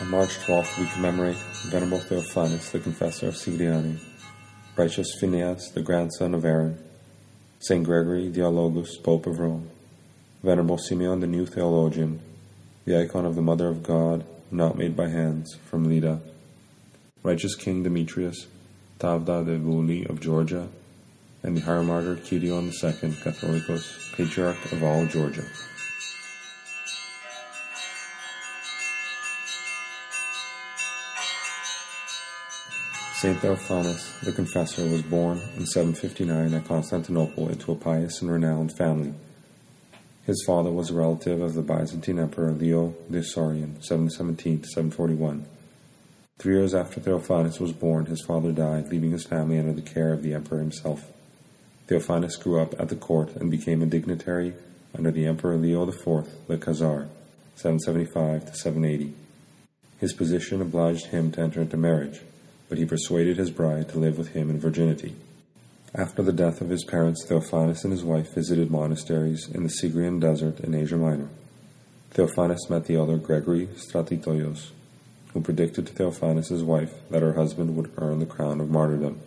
On March 12th, we commemorate Venerable Theophanes, the confessor of Sigriani, righteous Phineas, the grandson of Aaron, St. Gregory Dialogus, Pope of Rome, Venerable Simeon, the new theologian, the icon of the Mother of God, not made by hands, from Lida, righteous King Demetrius, Tavdadebuli of Georgia, and the hieromartyr Kirion II, Catholicos, Patriarch of all Georgia. Saint Theophanes, the Confessor, was born in 759 at Constantinople into a pious and renowned family. His father was a relative of the Byzantine Emperor Leo the Isaurian, 717 741. Three years after Theophanes was born, his father died, leaving his family under the care of the emperor himself. Theophanes grew up at the court and became a dignitary under the Emperor Leo IV the Khazar, 775 780. His position obliged him to enter into marriage but he persuaded his bride to live with him in virginity. After the death of his parents, Theophanes and his wife visited monasteries in the Sigrian desert in Asia Minor. Theophanes met the elder Gregory Stratitoios, who predicted to Theophanes' wife that her husband would earn the crown of martyrdom.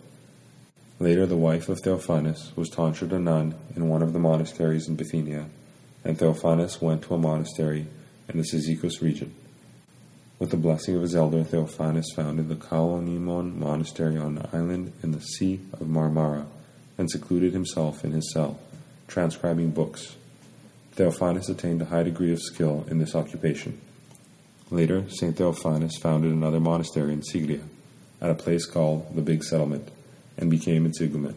Later, the wife of Theophanes was tonsured a nun in one of the monasteries in Bithynia, and Theophanes went to a monastery in the Cyzicus region. With the blessing of his elder, Theophanes founded the Kalonimon monastery on an island in the Sea of Marmara and secluded himself in his cell, transcribing books. Theophanes attained a high degree of skill in this occupation. Later, St. Theophanes founded another monastery in Sigria, at a place called the Big Settlement, and became its igumen.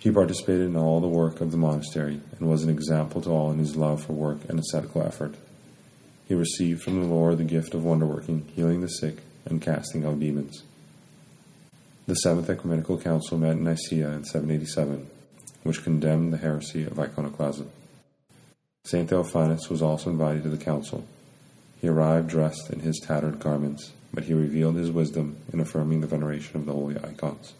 He participated in all the work of the monastery and was an example to all in his love for work and ascetical effort he received from the Lord the gift of wonder working, healing the sick, and casting out demons. The Seventh Ecumenical Council met in Nicaea in 787, which condemned the heresy of iconoclasm. St. Theophanes was also invited to the council. He arrived dressed in his tattered garments, but he revealed his wisdom in affirming the veneration of the holy icons.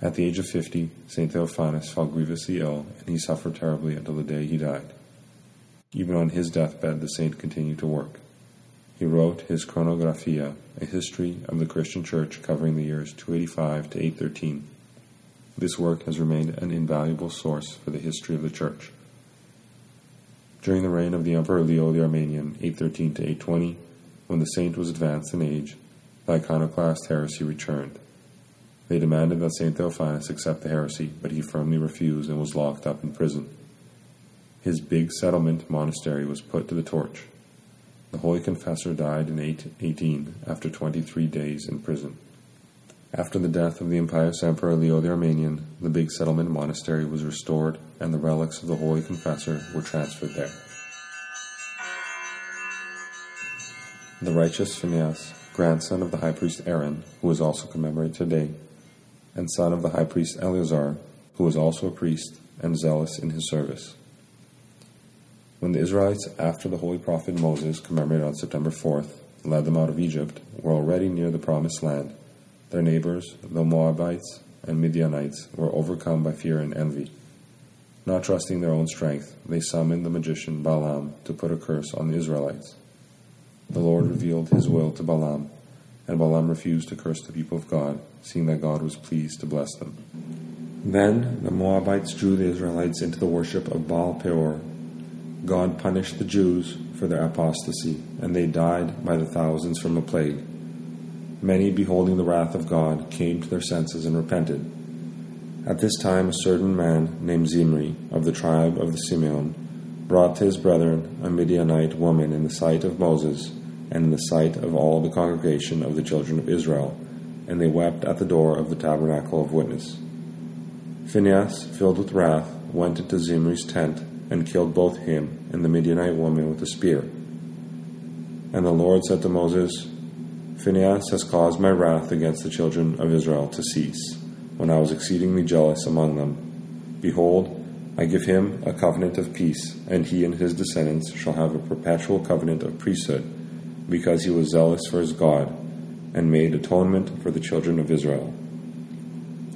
At the age of fifty, St. Theophanes fell grievously ill, and he suffered terribly until the day he died. Even on his deathbed, the saint continued to work. He wrote his Chronographia, a history of the Christian Church covering the years 285 to 813. This work has remained an invaluable source for the history of the Church. During the reign of the Emperor Leo the Armenian, 813 to 820, when the saint was advanced in age, the iconoclast heresy returned. They demanded that St. Theophanes accept the heresy, but he firmly refused and was locked up in prison his big settlement monastery was put to the torch. The holy confessor died in 818 after 23 days in prison. After the death of the impious Emperor Leo the Armenian, the big settlement monastery was restored and the relics of the holy confessor were transferred there. The righteous Phineas, grandson of the high priest Aaron, who is also commemorated today, and son of the high priest Eleazar, who was also a priest and zealous in his service. When the Israelites, after the holy prophet Moses, commemorated on September 4th, led them out of Egypt, were already near the promised land. Their neighbors, the Moabites and Midianites, were overcome by fear and envy. Not trusting their own strength, they summoned the magician Balaam to put a curse on the Israelites. The Lord revealed his will to Balaam, and Balaam refused to curse the people of God, seeing that God was pleased to bless them. Then the Moabites drew the Israelites into the worship of Baal Peor, God punished the Jews for their apostasy, and they died by the thousands from a plague. Many, beholding the wrath of God, came to their senses and repented. At this time, a certain man named Zimri, of the tribe of the Simeon, brought to his brethren a Midianite woman in the sight of Moses and in the sight of all the congregation of the children of Israel, and they wept at the door of the tabernacle of witness. Phinehas, filled with wrath, went into Zimri's tent and killed both him and the Midianite woman with a spear. And the Lord said to Moses, Phinehas has caused my wrath against the children of Israel to cease, when I was exceedingly jealous among them. Behold, I give him a covenant of peace, and he and his descendants shall have a perpetual covenant of priesthood, because he was zealous for his God, and made atonement for the children of Israel.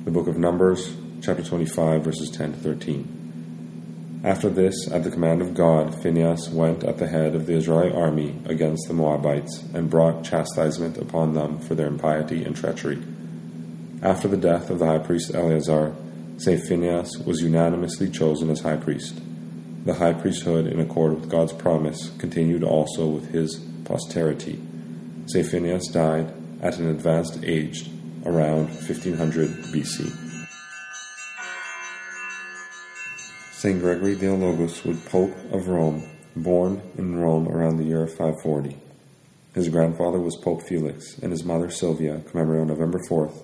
The book of Numbers, chapter 25, verses 10 to 13. After this, at the command of God, Phinehas went at the head of the Israelite army against the Moabites and brought chastisement upon them for their impiety and treachery. After the death of the high priest Eleazar. Phinehas was unanimously chosen as high priest. The high priesthood, in accord with God's promise, continued also with his posterity. St. Phinehas died at an advanced age around 1500 BC. St. Gregory Dialogus was Pope of Rome, born in Rome around the year 540. His grandfather was Pope Felix, and his mother Sylvia, commemorated on November 4th,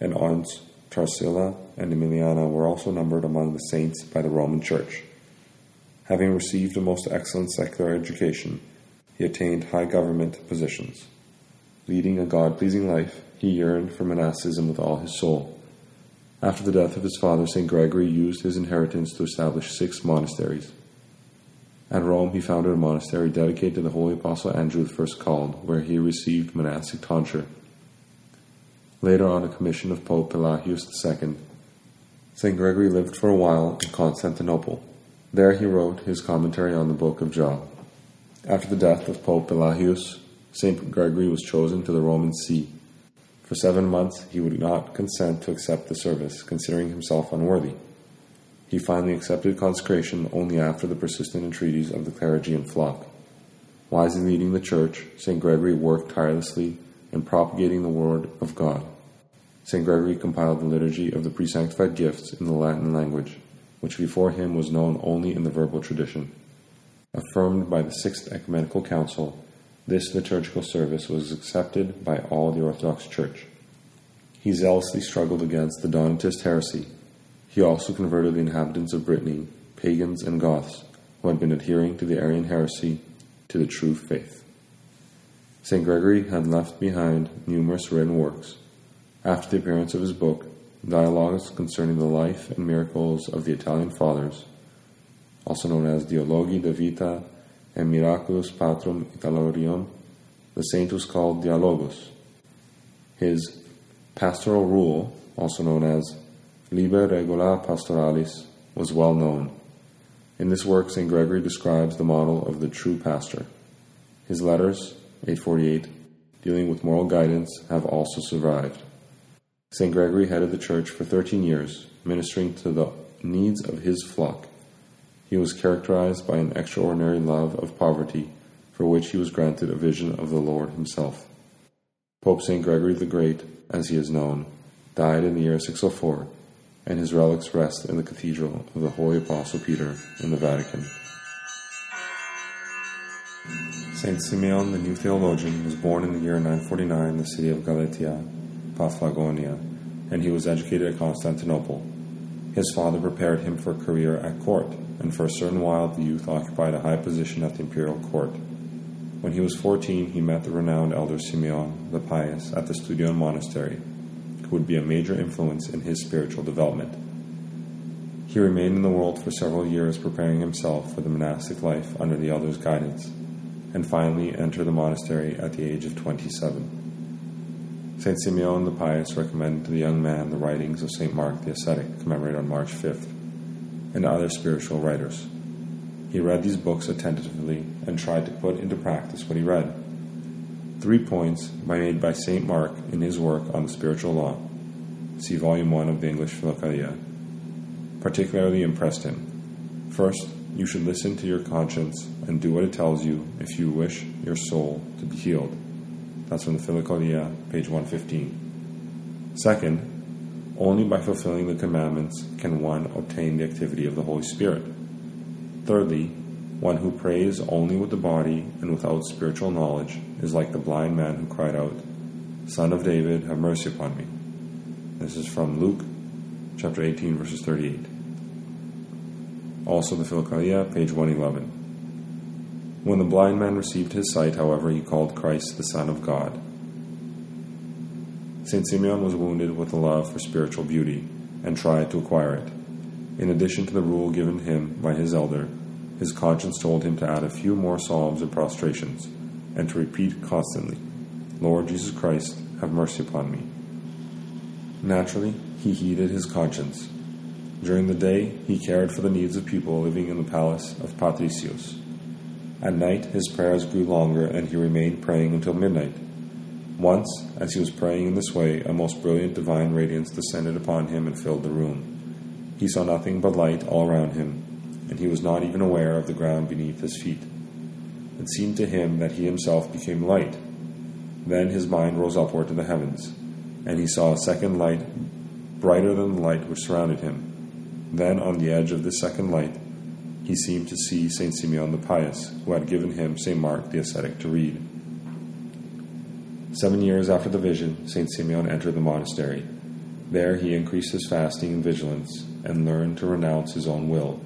and aunts Tarsilla and Emiliana were also numbered among the saints by the Roman Church. Having received a most excellent secular education, he attained high government positions. Leading a God pleasing life, he yearned for monasticism with all his soul. After the death of his father, St. Gregory used his inheritance to establish six monasteries. At Rome, he founded a monastery dedicated to the Holy Apostle Andrew the First called, where he received monastic tonsure. Later on a commission of Pope Pelagius II, St. Gregory lived for a while in Constantinople. There he wrote his commentary on the Book of Job. After the death of Pope Pelagius, St. Gregory was chosen to the Roman see. For seven months he would not consent to accept the service, considering himself unworthy. He finally accepted consecration only after the persistent entreaties of the clergy and flock. Wisely leading the church, St. Gregory worked tirelessly in propagating the word of God. St. Gregory compiled the liturgy of the pre-sanctified gifts in the Latin language, which before him was known only in the verbal tradition. Affirmed by the Sixth Ecumenical Council, this liturgical service was accepted by all the Orthodox Church. He zealously struggled against the Donatist heresy. He also converted the inhabitants of Brittany, pagans and Goths, who had been adhering to the Arian heresy, to the true faith. St. Gregory had left behind numerous written works. After the appearance of his book, Dialogues concerning the life and miracles of the Italian Fathers, also known as Dialogi de Vita and Miraculus Patrum Italiorum, the saint was called Dialogus. His pastoral rule, also known as Liber Regula Pastoralis, was well known. In this work, St. Gregory describes the model of the true pastor. His letters, 848, dealing with moral guidance, have also survived. St. Gregory headed the church for 13 years, ministering to the needs of his flock. He was characterized by an extraordinary love of poverty, for which he was granted a vision of the Lord himself. Pope St. Gregory the Great, as he is known, died in the year 604, and his relics rest in the Cathedral of the Holy Apostle Peter in the Vatican. Saint Simeon, the new theologian, was born in the year 949 in the city of Galatia, Paphlagonia, and he was educated at Constantinople. His father prepared him for a career at court, and for a certain while the youth occupied a high position at the imperial court. When he was 14, he met the renowned elder Simeon the Pious at the Studion Monastery, who would be a major influence in his spiritual development. He remained in the world for several years preparing himself for the monastic life under the elder's guidance, and finally entered the monastery at the age of 27. St. Simeon the Pious recommended to the young man the writings of St. Mark the Ascetic, commemorated on March 5th, and other spiritual writers. He read these books attentively and tried to put into practice what he read. Three points made by St. Mark in his work on the spiritual law, see Volume 1 of the English Philokalia, particularly impressed him. First, you should listen to your conscience and do what it tells you if you wish your soul to be healed. That's from the Philokalia, page 115. Second, only by fulfilling the commandments can one obtain the activity of the Holy Spirit. Thirdly, one who prays only with the body and without spiritual knowledge is like the blind man who cried out, Son of David, have mercy upon me. This is from Luke chapter 18, verses 38. Also the Philokalia, page 111. When the blind man received his sight, however, he called Christ the Son of God. St. Simeon was wounded with a love for spiritual beauty and tried to acquire it. In addition to the rule given him by his elder, his conscience told him to add a few more psalms and prostrations, and to repeat constantly, Lord Jesus Christ, have mercy upon me. Naturally, he heeded his conscience. During the day, he cared for the needs of people living in the palace of Patricius. At night, his prayers grew longer, and he remained praying until midnight. Once, as he was praying in this way, a most brilliant divine radiance descended upon him and filled the room. He saw nothing but light all around him, and he was not even aware of the ground beneath his feet. It seemed to him that he himself became light. Then his mind rose upward to the heavens, and he saw a second light brighter than the light which surrounded him. Then, on the edge of this second light, he seemed to see Saint Simeon the Pious, who had given him Saint Mark the ascetic to read. Seven years after the vision, Saint Simeon entered the monastery. There he increased his fasting and vigilance, and learned to renounce his own will.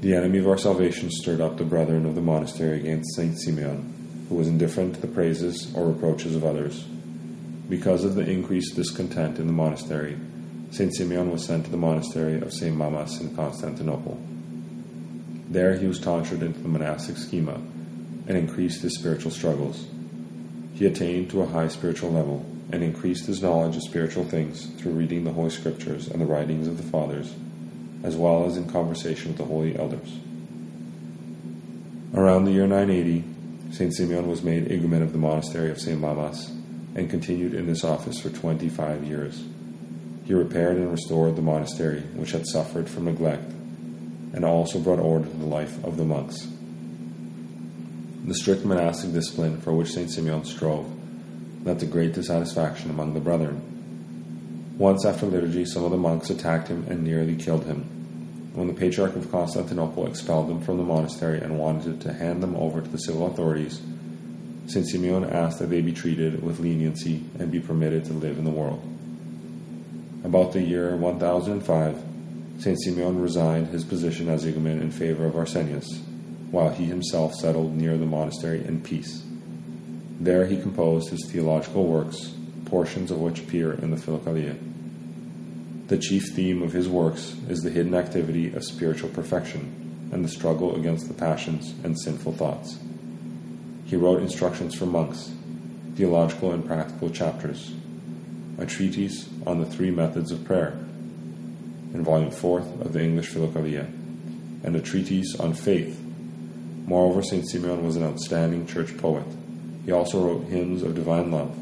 The enemy of our salvation stirred up the brethren of the monastery against Saint Simeon, who was indifferent to the praises or reproaches of others. Because of the increased discontent in the monastery, Saint Simeon was sent to the monastery of Saint Mamas in Constantinople. There he was tonsured into the monastic schema and increased his spiritual struggles. He attained to a high spiritual level and increased his knowledge of spiritual things through reading the Holy Scriptures and the writings of the Fathers, as well as in conversation with the holy elders. Around the year 980, St. Simeon was made igumen of the monastery of St. Mamas and continued in this office for 25 years. He repaired and restored the monastery, which had suffered from neglect, and also brought order to the life of the monks. The strict monastic discipline for which St. Simeon strove led to great dissatisfaction among the brethren. Once after liturgy, some of the monks attacked him and nearly killed him. When the Patriarch of Constantinople expelled them from the monastery and wanted to hand them over to the civil authorities, St. Simeon asked that they be treated with leniency and be permitted to live in the world. About the year 1005, St. Simeon resigned his position as igumen in favor of Arsenius, while he himself settled near the monastery in peace. There he composed his theological works, portions of which appear in the Philokalia. The chief theme of his works is the hidden activity of spiritual perfection and the struggle against the passions and sinful thoughts. He wrote instructions for monks, theological and practical chapters, a treatise on the three methods of prayer, in volume 4th of the English Philokalia, and a treatise on faith Moreover, St. Simeon was an outstanding church poet. He also wrote hymns of divine love,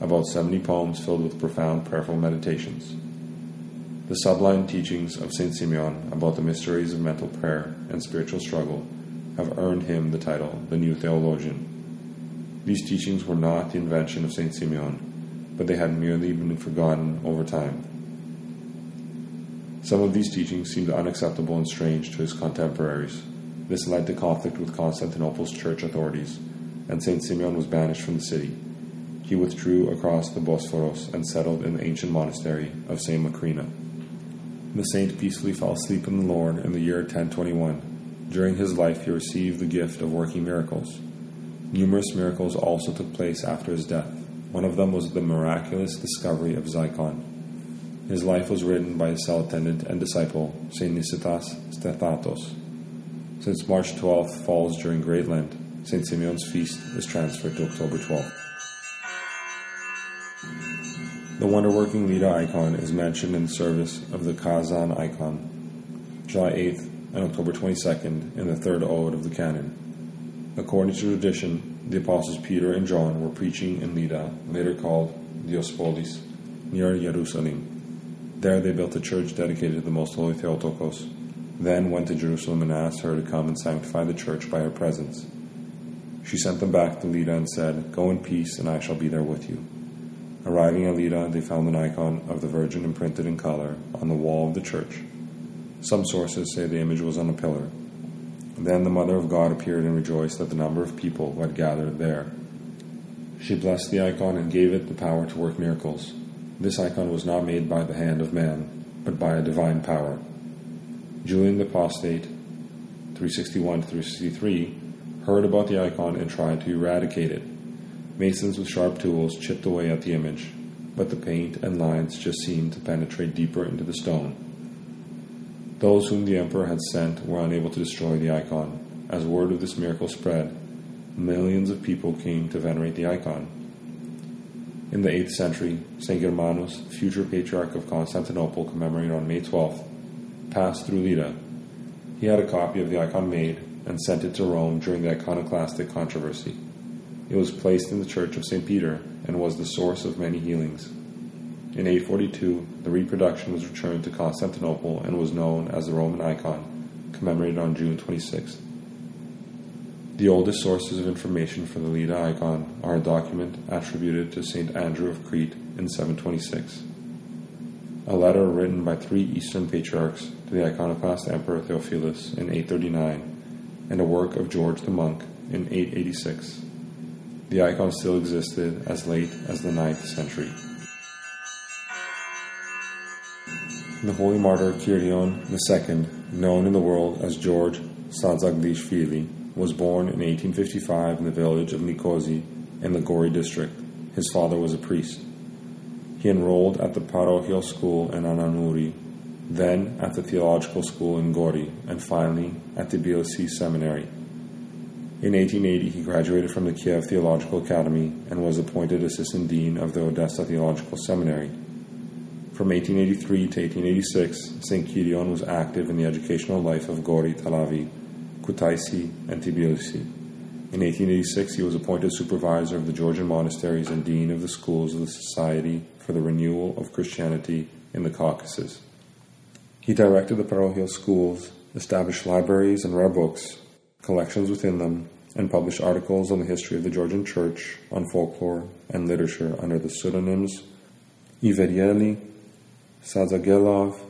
about 70 poems filled with profound prayerful meditations. The sublime teachings of St. Simeon about the mysteries of mental prayer and spiritual struggle have earned him the title, the New Theologian. These teachings were not the invention of St. Simeon, but they had merely been forgotten over time. Some of these teachings seemed unacceptable and strange to his contemporaries. This led to conflict with Constantinople's church authorities, and St. Simeon was banished from the city. He withdrew across the Bosphorus and settled in the ancient monastery of St. Macrina. The saint peacefully fell asleep in the Lord in the year 1021. During his life, he received the gift of working miracles. Numerous miracles also took place after his death. One of them was the miraculous discovery of his icon. His life was written by his cell attendant and disciple, St. Nicetas Stathatos. Since March 12th falls during Great Lent, St. Simeon's feast is transferred to October 12th. The wonder working Lydda icon is mentioned in the service of the Kazan icon, July 8th and October 22nd in the third ode of the canon. According to tradition, the apostles Peter and John were preaching in Lydda, later called Diospolis, near Jerusalem. There they built a church dedicated to the Most Holy Theotokos, then went to Jerusalem and asked her to come and sanctify the church by her presence. She sent them back to Lydda and said, Go in peace, and I shall be there with you. Arriving at Lydda, they found an icon of the Virgin imprinted in color on the wall of the church. Some sources say the image was on a pillar. Then the Mother of God appeared and rejoiced at the number of people who had gathered there. She blessed the icon and gave it the power to work miracles. This icon was not made by the hand of man, but by a divine power. Julian the Apostate, 361 363, heard about the icon and tried to eradicate it. Masons with sharp tools chipped away at the image, but the paint and lines just seemed to penetrate deeper into the stone. Those whom the emperor had sent were unable to destroy the icon. As word of this miracle spread, millions of people came to venerate the icon. In the 8th century, St. Germanus, future patriarch of Constantinople, commemorated on May 12th, passed through Lida. He had a copy of the icon made and sent it to Rome during the iconoclastic controversy. It was placed in the Church of St. Peter and was the source of many healings. In 842, the reproduction was returned to Constantinople and was known as the Roman icon, commemorated on June 26th. The oldest sources of information for the Lydda icon are a document attributed to St. Andrew of Crete in 726, a letter written by three Eastern patriarchs to the iconoclast Emperor Theophilus in 839, and a work of George the Monk in 886. The icon still existed as late as the 9th century. The holy martyr Kirion II, known in the world as George Sadzaglishvili, was born in 1855 in the village of Nikosi in the Gori district. His father was a priest. He enrolled at the parochial school in Ananuri, then at the theological school in Gori, and finally at the Tbilisi seminary. In 1880, he graduated from the Kiev Theological Academy and was appointed assistant dean of the Odessa Theological Seminary. From 1883 to 1886, St. Kirion was active in the educational life of Gori, Telavi, Kutaisi, and Tbilisi. In 1886, he was appointed supervisor of the Georgian monasteries and dean of the schools of the Society for the Renewal of Christianity in the Caucasus. He directed the parochial schools, established libraries and rare books, collections within them, and published articles on the history of the Georgian Church, on folklore and literature under the pseudonyms Iverieli, Sadzagelov,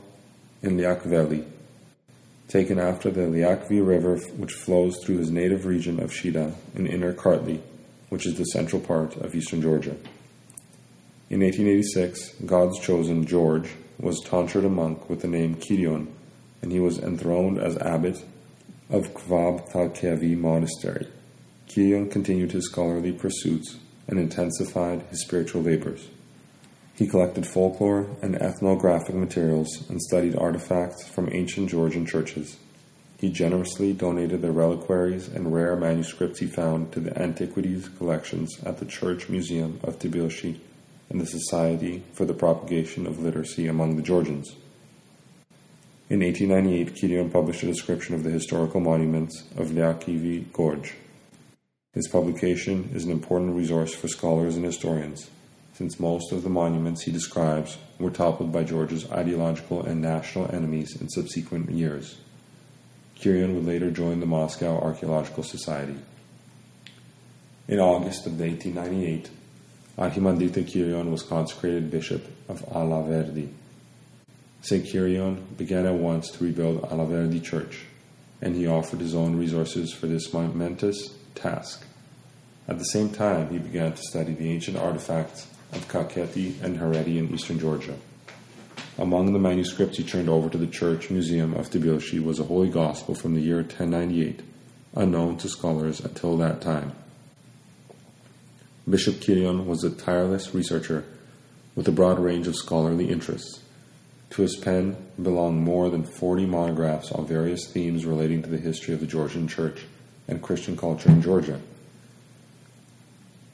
and Liakveli, taken after the Liakvi River which flows through his native region of Shida in Inner Kartli, which is the central part of eastern Georgia. In 1886, God's chosen George was tonsured a monk with the name Kirion, and he was enthroned as abbot of Kvabtakhevi Monastery. Kirion continued his scholarly pursuits and intensified his spiritual labors. He collected folklore and ethnographic materials and studied artifacts from ancient Georgian churches. He generously donated the reliquaries and rare manuscripts he found to the antiquities collections at the Church Museum of Tbilisi and the Society for the Propagation of Literacy among the Georgians. In 1898, Kirion published a description of the historical monuments of Liakvi Gorge. His publication is an important resource for scholars and historians since most of the monuments he describes were toppled by Georgia's ideological and national enemies in subsequent years. Kirion would later join the Moscow Archaeological Society. In August of 1898, Archimandrita Kirion was consecrated Bishop of Alaverdi. St. Kirion began at once to rebuild Alaverdi Church, and he offered his own resources for this momentous task. At the same time, he began to study the ancient artifacts of Kakheti and Hereti in eastern Georgia. Among the manuscripts he turned over to the Church Museum of Tbilisi was a Holy Gospel from the year 1098, unknown to scholars until that time. Bishop Kirion was a tireless researcher with a broad range of scholarly interests. To his pen belong more than 40 monographs on various themes relating to the history of the Georgian Church and Christian culture in Georgia.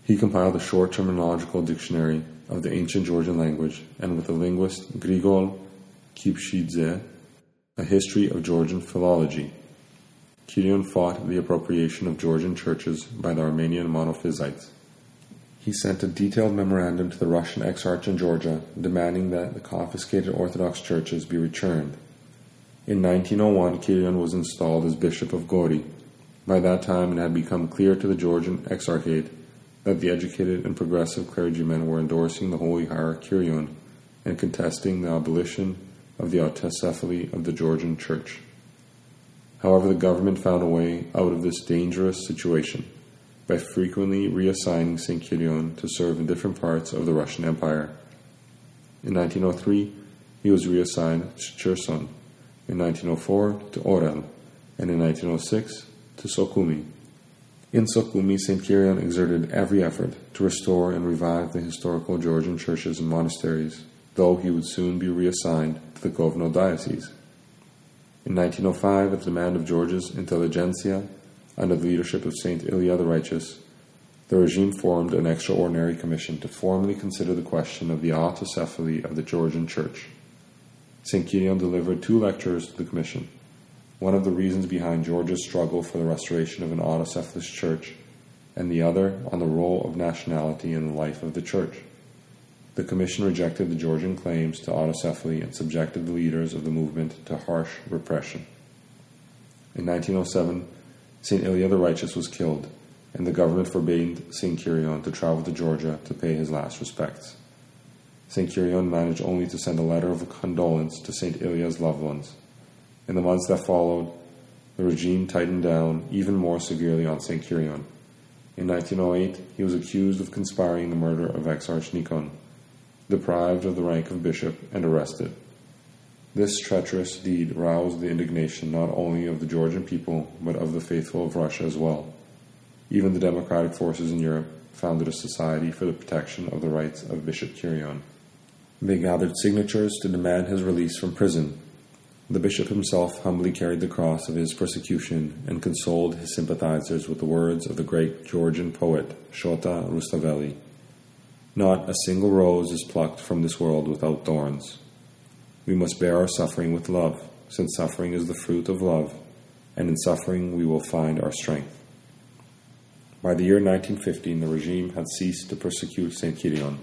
He compiled a short terminological dictionary of the ancient Georgian language, and with the linguist Grigol Kipshidze, a history of Georgian philology. Kirion fought the appropriation of Georgian churches by the Armenian Monophysites. He sent a detailed memorandum to the Russian Exarch in Georgia demanding that the confiscated Orthodox churches be returned. In 1901, Kirion was installed as Bishop of Gori. By that time, it had become clear to the Georgian Exarchate that the educated and progressive clergymen were endorsing the holy hierarch Kirion and contesting the abolition of the autocephaly of the Georgian Church. However, the government found a way out of this dangerous situation by frequently reassigning St. Kirion to serve in different parts of the Russian Empire. In 1903, he was reassigned to Cherson, in 1904 to Orel, and in 1906 to Sokhumi. In Sokhumi, St. Kirion exerted every effort to restore and revive the historical Georgian churches and monasteries, though he would soon be reassigned to the Kovno diocese. In 1905, at the demand of Georgia's intelligentsia, under the leadership of St. Ilya the Righteous, the regime formed an extraordinary commission to formally consider the question of the autocephaly of the Georgian Church. St. Kirion delivered two lectures to the commission one of the reasons behind Georgia's struggle for the restoration of an autocephalous church, and the other on the role of nationality in the life of the church. The commission rejected the Georgian claims to autocephaly and subjected the leaders of the movement to harsh repression. In 1907, St. Ilya the Righteous was killed, and the government forbade St. Kirion to travel to Georgia to pay his last respects. St. Kirion managed only to send a letter of condolence to St. Ilya's loved ones. In the months that followed, the regime tightened down even more severely on St. Kirion. In 1908, he was accused of conspiring the murder of Exarch Nikon, deprived of the rank of bishop, and arrested. This treacherous deed roused the indignation not only of the Georgian people, but of the faithful of Russia as well. Even the democratic forces in Europe founded a society for the protection of the rights of Bishop Kirion. They gathered signatures to demand his release from prison. The bishop himself humbly carried the cross of his persecution and consoled his sympathizers with the words of the great Georgian poet Shota Rustaveli Not a single rose is plucked from this world without thorns. We must bear our suffering with love, since suffering is the fruit of love, and in suffering we will find our strength. By the year 1915, the regime had ceased to persecute St. Kirion.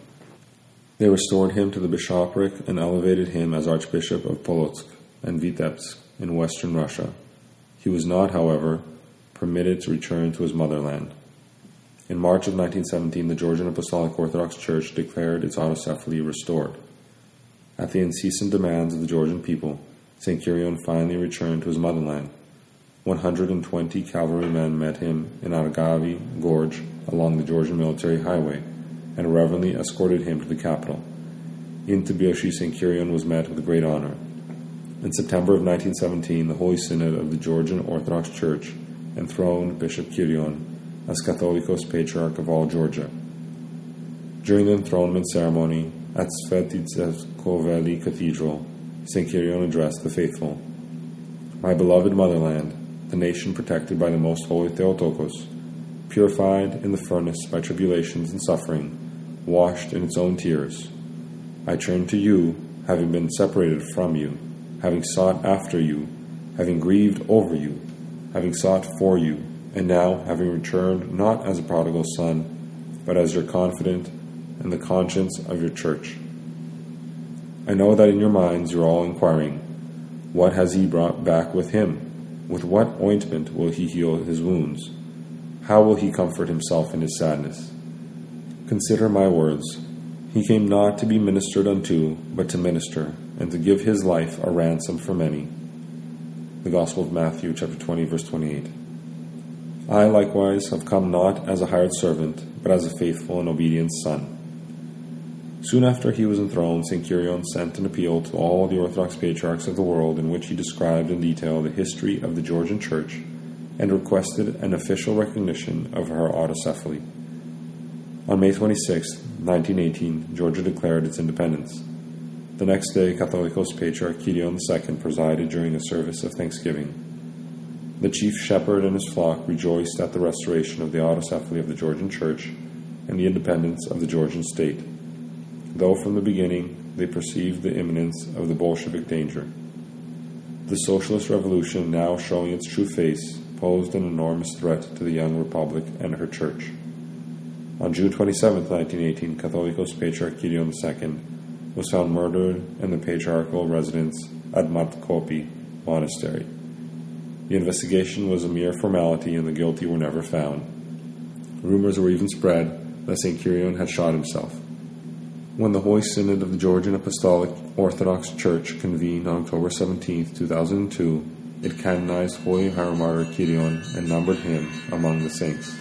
They restored him to the bishopric and elevated him as Archbishop of Polotsk and Vitebsk in western Russia. He was not, however, permitted to return to his motherland. In March of 1917, the Georgian Apostolic Orthodox Church declared its autocephaly restored. At the incessant demands of the Georgian people, St. Kirion finally returned to his motherland. 120 cavalrymen met him in Aragvi Gorge along the Georgian military highway and reverently escorted him to the capital. In Tbilisi, St. Kirion was met with great honor. In September of 1917, the Holy Synod of the Georgian Orthodox Church enthroned Bishop Kirion as Catholicos Patriarch of all Georgia. During the enthronement ceremony at Svetitskhoveli Cathedral, St. Kirion addressed the faithful My beloved motherland, the nation protected by the most holy Theotokos, purified in the furnace by tribulations and suffering, washed in its own tears. I turn to you, having been separated from you having sought after you, having grieved over you, having sought for you, and now having returned not as a prodigal son, but as your confidant and the conscience of your church. I know that in your minds you are all inquiring, What has he brought back with him? With what ointment will he heal his wounds? How will he comfort himself in his sadness? Consider my words. He came not to be ministered unto, but to minister and to give his life a ransom for many. The Gospel of Matthew, chapter 20, verse 28. I likewise have come not as a hired servant, but as a faithful and obedient son. Soon after he was enthroned, St. Kirion sent an appeal to all the Orthodox patriarchs of the world in which he described in detail the history of the Georgian Church and requested an official recognition of her autocephaly. On May 26, 1918, Georgia declared its independence. The next day, Catholicos Patriarch Kirion II presided during a service of thanksgiving. The chief shepherd and his flock rejoiced at the restoration of the autocephaly of the Georgian Church and the independence of the Georgian state, though from the beginning they perceived the imminence of the Bolshevik danger. The socialist revolution, now showing its true face, posed an enormous threat to the young republic and her church. On June 27, 1918, Catholicos Patriarch Kirion II was found murdered in the patriarchal residence at Martkopi Monastery. The investigation was a mere formality and the guilty were never found. Rumors were even spread that St. Kirion had shot himself. When the Holy Synod of the Georgian Apostolic Orthodox Church convened on October 17, 2002, it canonized Holy Hieromartyr Kirion and numbered him among the saints.